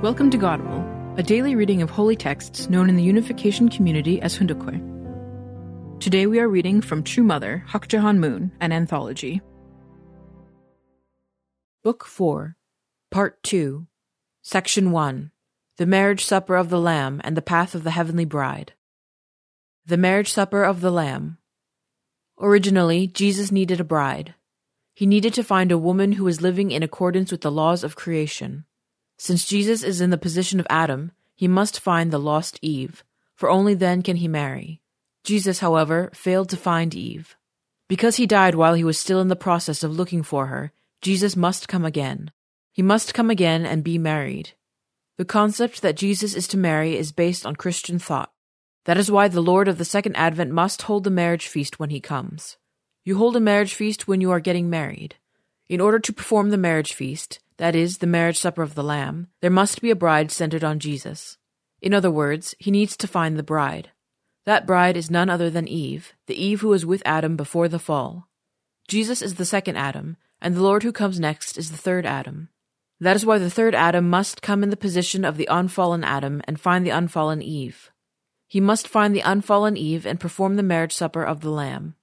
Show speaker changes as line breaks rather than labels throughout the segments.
Welcome to Godible, a daily reading of holy texts known in the unification community as Hoon Dok Hwe. Today we are reading from True Mother, Hak Ja Han Moon, an anthology.
Book 4, Part 2, Section 1 The Marriage Supper of the Lamb and the Path of the Heavenly Bride. The Marriage Supper of the Lamb. Originally, Jesus needed a bride. He needed to find a woman who was living in accordance with the laws of creation. Since Jesus is in the position of Adam, he must find the lost Eve, for only then can he marry. Jesus, however, failed to find Eve. Because he died while he was still in the process of looking for her, Jesus must come again. He must come again and be married. The concept that Jesus is to marry is based on Christian thought. That is why the Lord of the Second Advent must hold the marriage feast when he comes. You hold a marriage feast when you are getting married. In order to perform the marriage feast, that is, the marriage supper of the Lamb, there must be a bride centered on Jesus. In other words, he needs to find the bride. That bride is none other than Eve, the Eve who was with Adam before the fall. Jesus is the second Adam, and the Lord who comes next is the third Adam. That is why the third Adam must come in the position of the unfallen Adam and find the unfallen Eve. He must find the unfallen Eve and perform the marriage supper of the Lamb.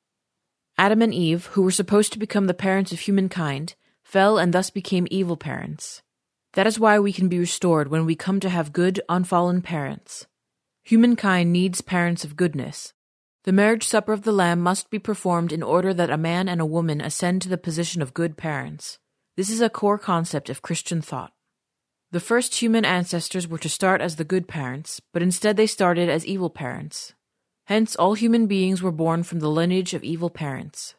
Adam and Eve, who were supposed to become the parents of humankind, fell and thus became evil parents. That is why we can be restored when we come to have good, unfallen parents. Humankind needs parents of goodness, the marriage supper of the Lamb must be performed in order that a man and a woman ascend to the position of good parents. This is a core concept of Christian thought. The first human ancestors were to start as the good parents, but instead they started as evil parents. Hence, all human beings were born from the lineage of evil parents.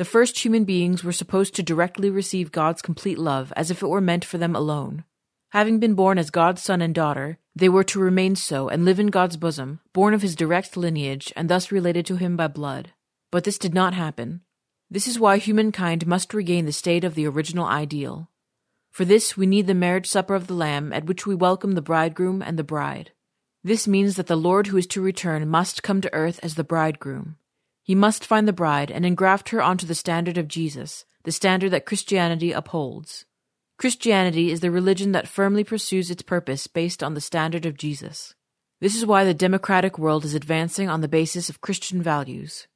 The first human beings were supposed to directly receive God's complete love as if it were meant for them alone. Having been born as God's son and daughter, they were to remain so and live in God's bosom, born of his direct lineage and thus related to him by blood. But this did not happen. This is why humankind must regain the state of the original ideal. For this, we need the marriage supper of the Lamb at which we welcome the bridegroom and the bride. This means that the Lord who is to return must come to earth as the bridegroom. He must find the bride and engraft her onto the standard of Jesus, the standard that Christianity upholds. Christianity is the religion that firmly pursues its purpose based on the standard of Jesus. This is why the democratic world is advancing on the basis of Christian values.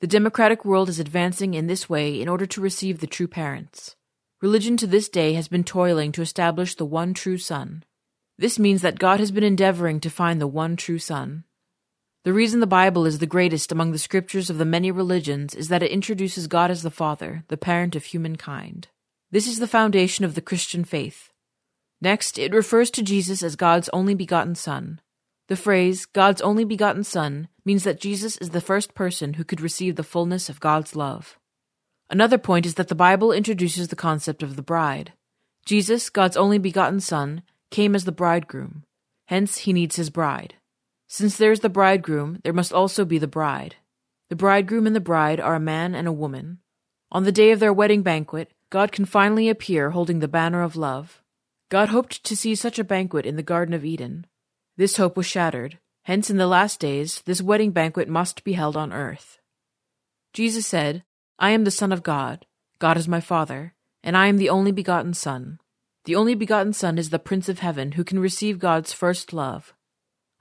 The democratic world is advancing in this way in order to receive the true parents. Religion to this day has been toiling to establish the one true Son. This means that God has been endeavoring to find the one true Son. The reason the Bible is the greatest among the scriptures of the many religions is that it introduces God as the Father, the parent of humankind. This is the foundation of the Christian faith. Next, it refers to Jesus as God's only begotten Son. The phrase, God's only begotten Son, means that Jesus is the first person who could receive the fullness of God's love. Another point is that the Bible introduces the concept of the bride. Jesus, God's only begotten Son, came as the bridegroom. Hence, he needs his bride. Since there is the bridegroom, there must also be the bride. The bridegroom and the bride are a man and a woman. On the day of their wedding banquet, God can finally appear holding the banner of love. God hoped to see such a banquet in the Garden of Eden. This hope was shattered. Hence, in the last days, this wedding banquet must be held on earth. Jesus said, I am the Son of God. God is my Father, and I am the only begotten Son. The only begotten Son is the Prince of Heaven who can receive God's first love.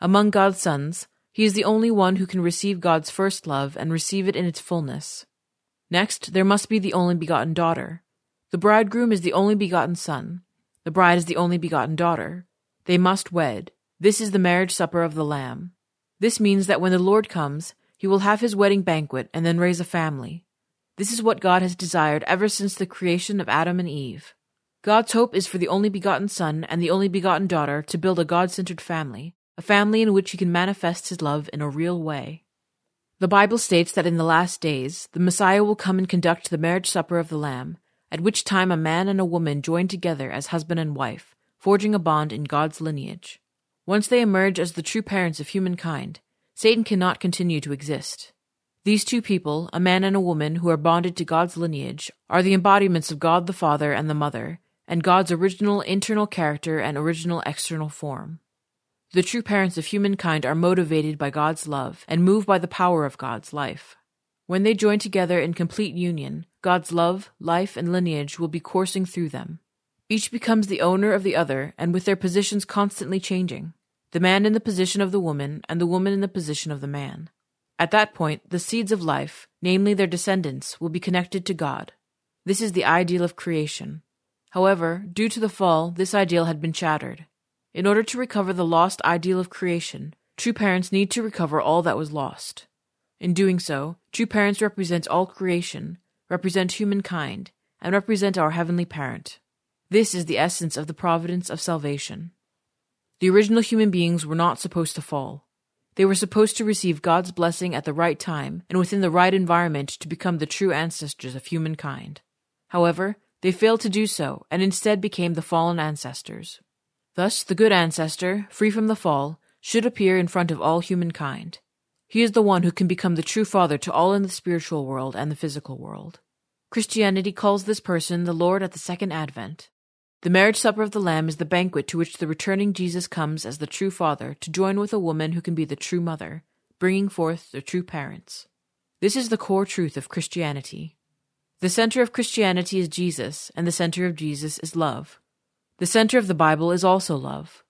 Among God's sons, he is the only one who can receive God's first love and receive it in its fullness. Next, there must be the only begotten daughter. The bridegroom is the only begotten son. The bride is the only begotten daughter. They must wed. This is the marriage supper of the Lamb. This means that when the Lord comes, he will have his wedding banquet and then raise a family. This is what God has desired ever since the creation of Adam and Eve. God's hope is for the only begotten Son and the only begotten daughter to build a God centered family, a family in which he can manifest his love in a real way. The Bible states that in the last days, the Messiah will come and conduct the marriage supper of the Lamb, at which time a man and a woman join together as husband and wife, forging a bond in God's lineage. Once they emerge as the true parents of humankind, Satan cannot continue to exist. These two people, a man and a woman who are bonded to God's lineage, are the embodiments of God the Father and the Mother, and God's original internal character and original external form. The true parents of humankind are motivated by God's love and moved by the power of God's life. When they join together in complete union, God's love, life, and lineage will be coursing through them. Each becomes the owner of the other, and with their positions constantly changing the man in the position of the woman, and the woman in the position of the man. At that point, the seeds of life, namely their descendants, will be connected to God. This is the ideal of creation. However, due to the fall, this ideal had been shattered. In order to recover the lost ideal of creation, true parents need to recover all that was lost. In doing so, true parents represent all creation, represent humankind, and represent our Heavenly Parent. This is the essence of the providence of salvation. The original human beings were not supposed to fall. They were supposed to receive God's blessing at the right time and within the right environment to become the true ancestors of humankind. However, they failed to do so and instead became the fallen ancestors. Thus, the good ancestor, free from the fall, should appear in front of all humankind. He is the one who can become the true father to all in the spiritual world and the physical world. Christianity calls this person the Lord at the second advent. The marriage supper of the Lamb is the banquet to which the returning Jesus comes as the true father to join with a woman who can be the true mother, bringing forth the true parents. This is the core truth of Christianity. The center of Christianity is Jesus, and the center of Jesus is love. The center of the Bible is also love.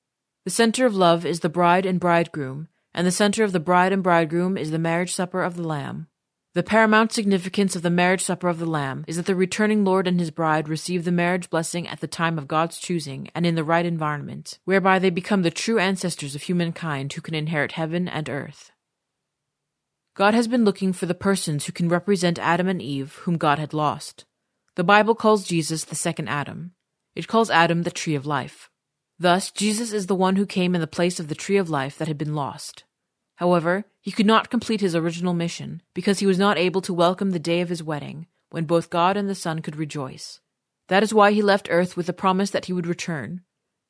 The center of love is the bride and bridegroom, and the center of the bride and bridegroom is the marriage supper of the Lamb. The paramount significance of the marriage supper of the Lamb is that the returning Lord and his bride receive the marriage blessing at the time of God's choosing and in the right environment, whereby they become the true ancestors of humankind who can inherit heaven and earth. God has been looking for the persons who can represent Adam and Eve, whom God had lost. The Bible calls Jesus the second Adam. It calls Adam the tree of life. Thus, Jesus is the one who came in the place of the tree of life that had been lost. However, he could not complete his original mission because he was not able to welcome the day of his wedding, when both God and the Son could rejoice. That is why he left earth with the promise that he would return.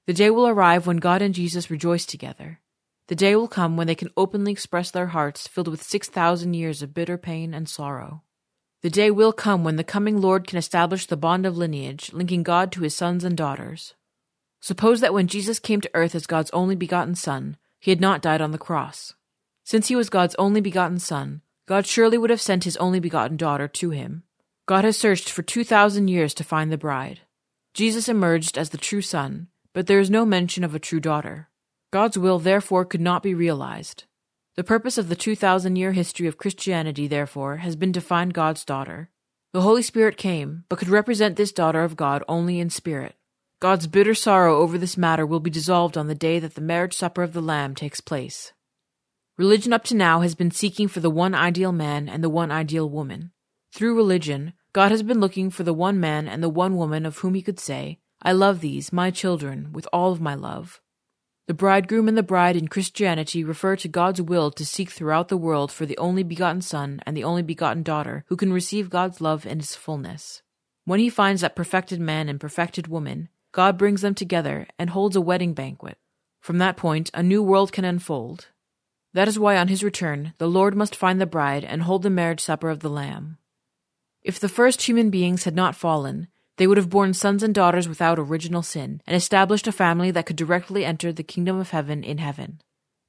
The day will arrive when God and Jesus rejoice together. The day will come when they can openly express their hearts filled with 6,000 years of bitter pain and sorrow. The day will come when the coming Lord can establish the bond of lineage linking God to his sons and daughters. Suppose that when Jesus came to earth as God's only begotten Son, he had not died on the cross. Since he was God's only begotten Son, God surely would have sent his only begotten daughter to him. God has searched for 2,000 years to find the bride. Jesus emerged as the true Son, but there is no mention of a true daughter. God's will, therefore, could not be realized. The purpose of the 2,000 year history of Christianity, therefore, has been to find God's daughter. The Holy Spirit came, but could represent this daughter of God only in spirit. God's bitter sorrow over this matter will be dissolved on the day that the marriage supper of the Lamb takes place. Religion up to now has been seeking for the one ideal man and the one ideal woman. Through religion, God has been looking for the one man and the one woman of whom he could say, I love these, my children, with all of my love. The bridegroom and the bride in Christianity refer to God's will to seek throughout the world for the only begotten Son and the only begotten daughter who can receive God's love in its fullness. When he finds that perfected man and perfected woman, God brings them together and holds a wedding banquet. From that point, a new world can unfold, that is why on his return the Lord must find the bride and hold the marriage supper of the Lamb. If the first human beings had not fallen, they would have borne sons and daughters without original sin and established a family that could directly enter the kingdom of heaven in heaven.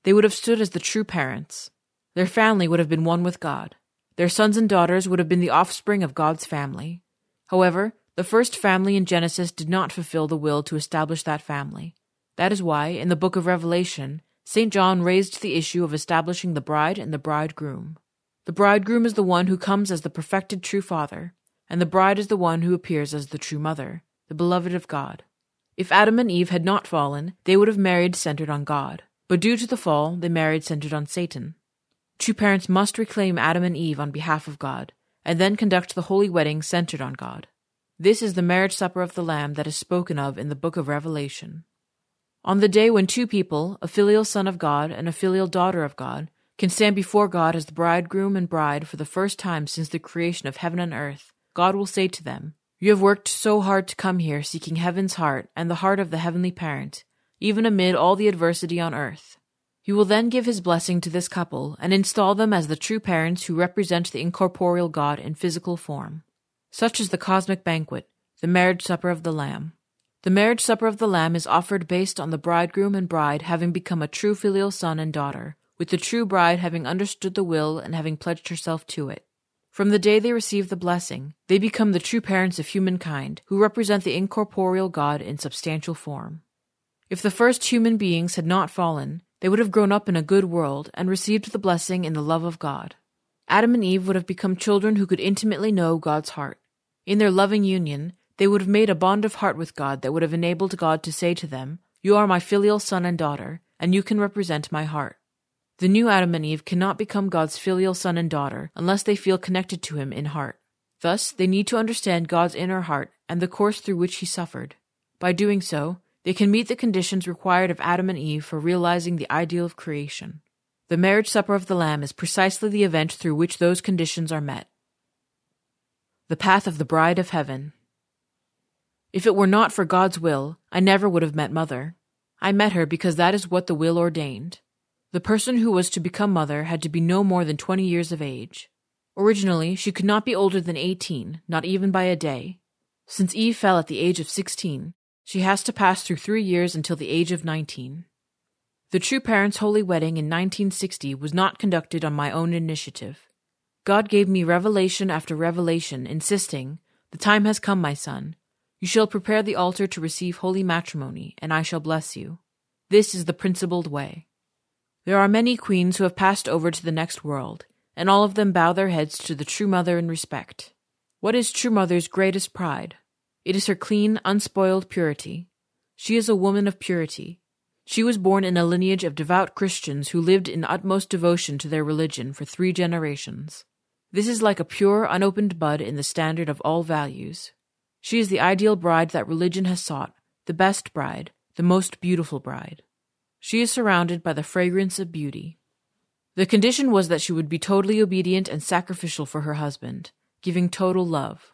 They would have stood as the true parents. Their family would have been one with God. Their sons and daughters would have been the offspring of God's family. However, the first family in Genesis did not fulfill the will to establish that family. That is why, in the book of Revelation, St. John raised the issue of establishing the bride and the bridegroom. The bridegroom is the one who comes as the perfected true father, and the bride is the one who appears as the true mother, the beloved of God. If Adam and Eve had not fallen, they would have married centered on God, but due to the fall, they married centered on Satan. True parents must reclaim Adam and Eve on behalf of God, and then conduct the holy wedding centered on God. This is the marriage supper of the Lamb that is spoken of in the book of Revelation. On the day when two people, a filial son of God and a filial daughter of God, can stand before God as the bridegroom and bride for the first time since the creation of heaven and earth, God will say to them, You have worked so hard to come here seeking heaven's heart and the heart of the heavenly parent, even amid all the adversity on earth. He will then give his blessing to this couple and install them as the true parents who represent the incorporeal God in physical form. Such is the cosmic banquet, the marriage supper of the Lamb. The marriage supper of the Lamb is offered based on the bridegroom and bride having become a true filial son and daughter, with the true bride having understood the will and having pledged herself to it. From the day they receive the blessing, they become the true parents of humankind, who represent the incorporeal God in substantial form. If the first human beings had not fallen, they would have grown up in a good world and received the blessing in the love of God. Adam and Eve would have become children who could intimately know God's heart. In their loving union, they would have made a bond of heart with God that would have enabled God to say to them, You are my filial son and daughter, and you can represent my heart. The new Adam and Eve cannot become God's filial son and daughter unless they feel connected to him in heart. Thus, they need to understand God's inner heart and the course through which he suffered. By doing so, they can meet the conditions required of Adam and Eve for realizing the ideal of creation. The marriage supper of the Lamb is precisely the event through which those conditions are met. The path of the bride of heaven. If it were not for God's will, I never would have met Mother. I met her because that is what the will ordained. The person who was to become mother had to be no more than 20 years of age. Originally, she could not be older than 18, not even by a day. Since Eve fell at the age of 16, she has to pass through three years until the age of 19. The true parents' holy wedding in 1960 was not conducted on my own initiative. God gave me revelation after revelation, insisting, The time has come, my son. You shall prepare the altar to receive holy matrimony, and I shall bless you. This is the principled way. There are many queens who have passed over to the next world, and all of them bow their heads to the true mother in respect. What is true mother's greatest pride? It is her clean, unspoiled purity. She is a woman of purity. She was born in a lineage of devout Christians who lived in utmost devotion to their religion for three generations. This is like a pure, unopened bud in the standard of all values. She is the ideal bride that religion has sought, the best bride, the most beautiful bride. She is surrounded by the fragrance of beauty. The condition was that she would be totally obedient and sacrificial for her husband, giving total love.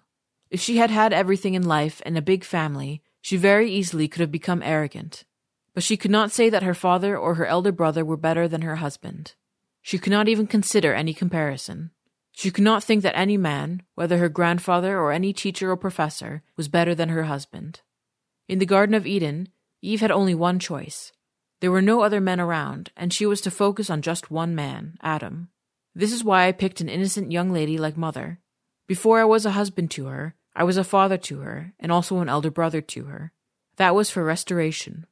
If she had had everything in life and a big family, she very easily could have become arrogant. But she could not say that her father or her elder brother were better than her husband. She could not even consider any comparison. She could not think that any man, whether her grandfather or any teacher or professor, was better than her husband. In the Garden of Eden, Eve had only one choice there were no other men around, and she was to focus on just one man, Adam. This is why I picked an innocent young lady like Mother. Before I was a husband to her, I was a father to her, and also an elder brother to her. That was for restoration.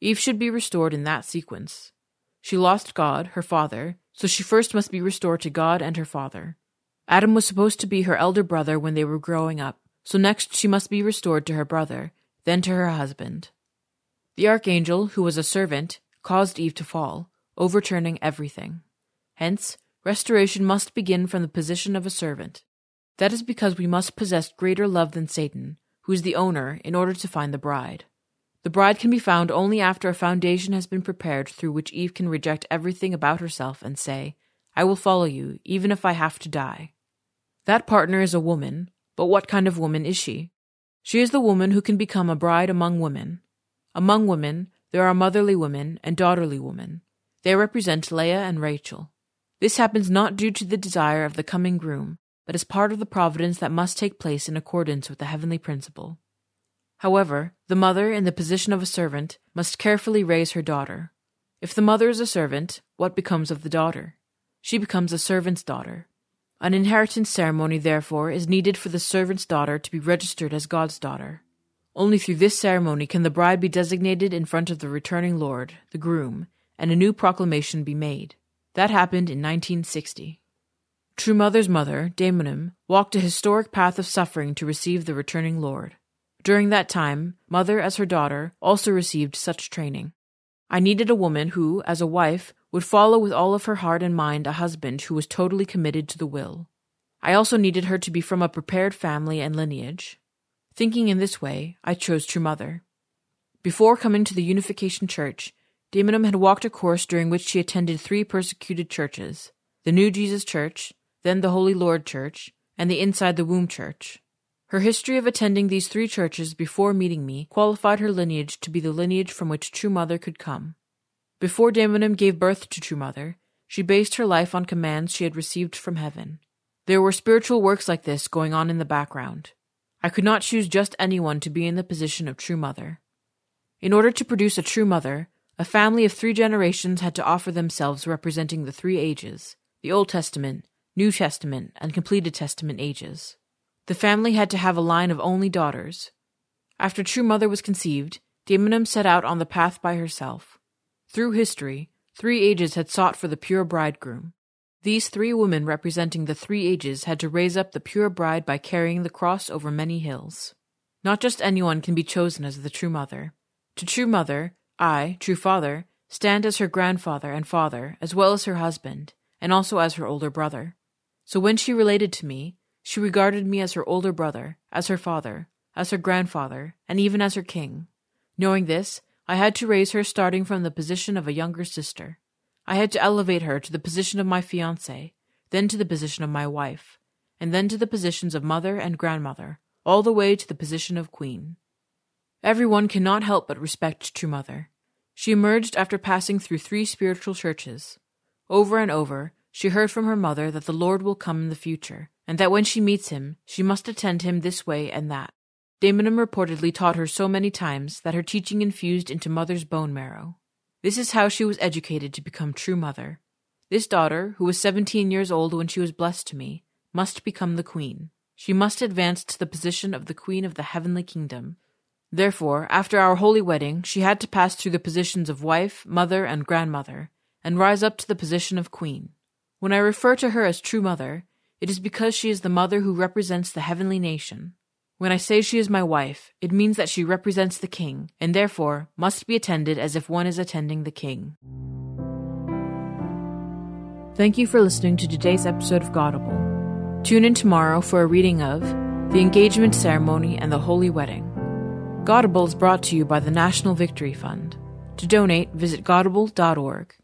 Eve should be restored in that sequence. She lost God, her father, so she first must be restored to God and her father. Adam was supposed to be her elder brother when they were growing up, so next she must be restored to her brother, then to her husband. The archangel, who was a servant, caused Eve to fall, overturning everything. Hence, restoration must begin from the position of a servant. That is because we must possess greater love than Satan, who is the owner, in order to find the bride. The bride can be found only after a foundation has been prepared through which Eve can reject everything about herself and say, I will follow you, even if I have to die. That partner is a woman, but what kind of woman is she? She is the woman who can become a bride among women, among women, there are motherly women and daughterly women. They represent Leah and Rachel. This happens not due to the desire of the coming groom, but as part of the providence that must take place in accordance with the heavenly principle. However, the mother, in the position of a servant, must carefully raise her daughter. If the mother is a servant, what becomes of the daughter? She becomes a servant's daughter. An inheritance ceremony, therefore, is needed for the servant's daughter to be registered as God's daughter. Only through this ceremony can the bride be designated in front of the returning Lord, the groom, and a new proclamation be made. That happened in 1960. True Mother's mother, Daemonim, walked a historic path of suffering to receive the returning Lord. During that time, Mother, as her daughter, also received such training. I needed a woman who, as a wife, would follow with all of her heart and mind a husband who was totally committed to the will. I also needed her to be from a prepared family and lineage. Thinking in this way, I chose True Mother. Before coming to the Unification Church, Daemonim had walked a course during which she attended three persecuted churches the New Jesus Church, then the Holy Lord Church, and the Inside the Womb Church. Her history of attending these three churches before meeting me qualified her lineage to be the lineage from which True Mother could come. Before Daemonim gave birth to True Mother, she based her life on commands she had received from heaven. There were spiritual works like this going on in the background. I could not choose just anyone to be in the position of true mother. In order to produce a true mother, a family of three generations had to offer themselves representing the three ages the Old Testament, New Testament, and completed Testament ages. The family had to have a line of only daughters. After True Mother was conceived, Daemonim set out on the path by herself. Through history, three ages had sought for the pure bridegroom. These three women representing the three ages had to raise up the pure bride by carrying the cross over many hills. Not just anyone can be chosen as the true mother. To true mother, I, true father, stand as her grandfather and father, as well as her husband, and also as her older brother. So when she related to me, she regarded me as her older brother, as her father, as her grandfather, and even as her king. Knowing this, I had to raise her starting from the position of a younger sister. I had to elevate her to the position of my fiancée, then to the position of my wife, and then to the positions of mother and grandmother, all the way to the position of queen. Everyone cannot help but respect True Mother. She emerged after passing through three spiritual churches. Over and over, she heard from her mother that the Lord will come in the future, and that when she meets him, she must attend him this way and that. Daemonim reportedly taught her so many times that her teaching infused into mother's bone marrow. This is how she was educated to become true mother. This daughter, who was seventeen years old when she was blessed to me, must become the queen. She must advance to the position of the queen of the heavenly kingdom. Therefore, after our holy wedding, she had to pass through the positions of wife, mother, and grandmother, and rise up to the position of queen. When I refer to her as true mother, it is because she is the mother who represents the heavenly nation. When I say she is my wife, it means that she represents the king, and therefore must be attended as if one is attending the king. Thank you for listening to today's episode of Godible. Tune in tomorrow for a reading of The Engagement Ceremony and the Holy Wedding. Godible is brought to you by the National Victory Fund. To donate, visit godible.org.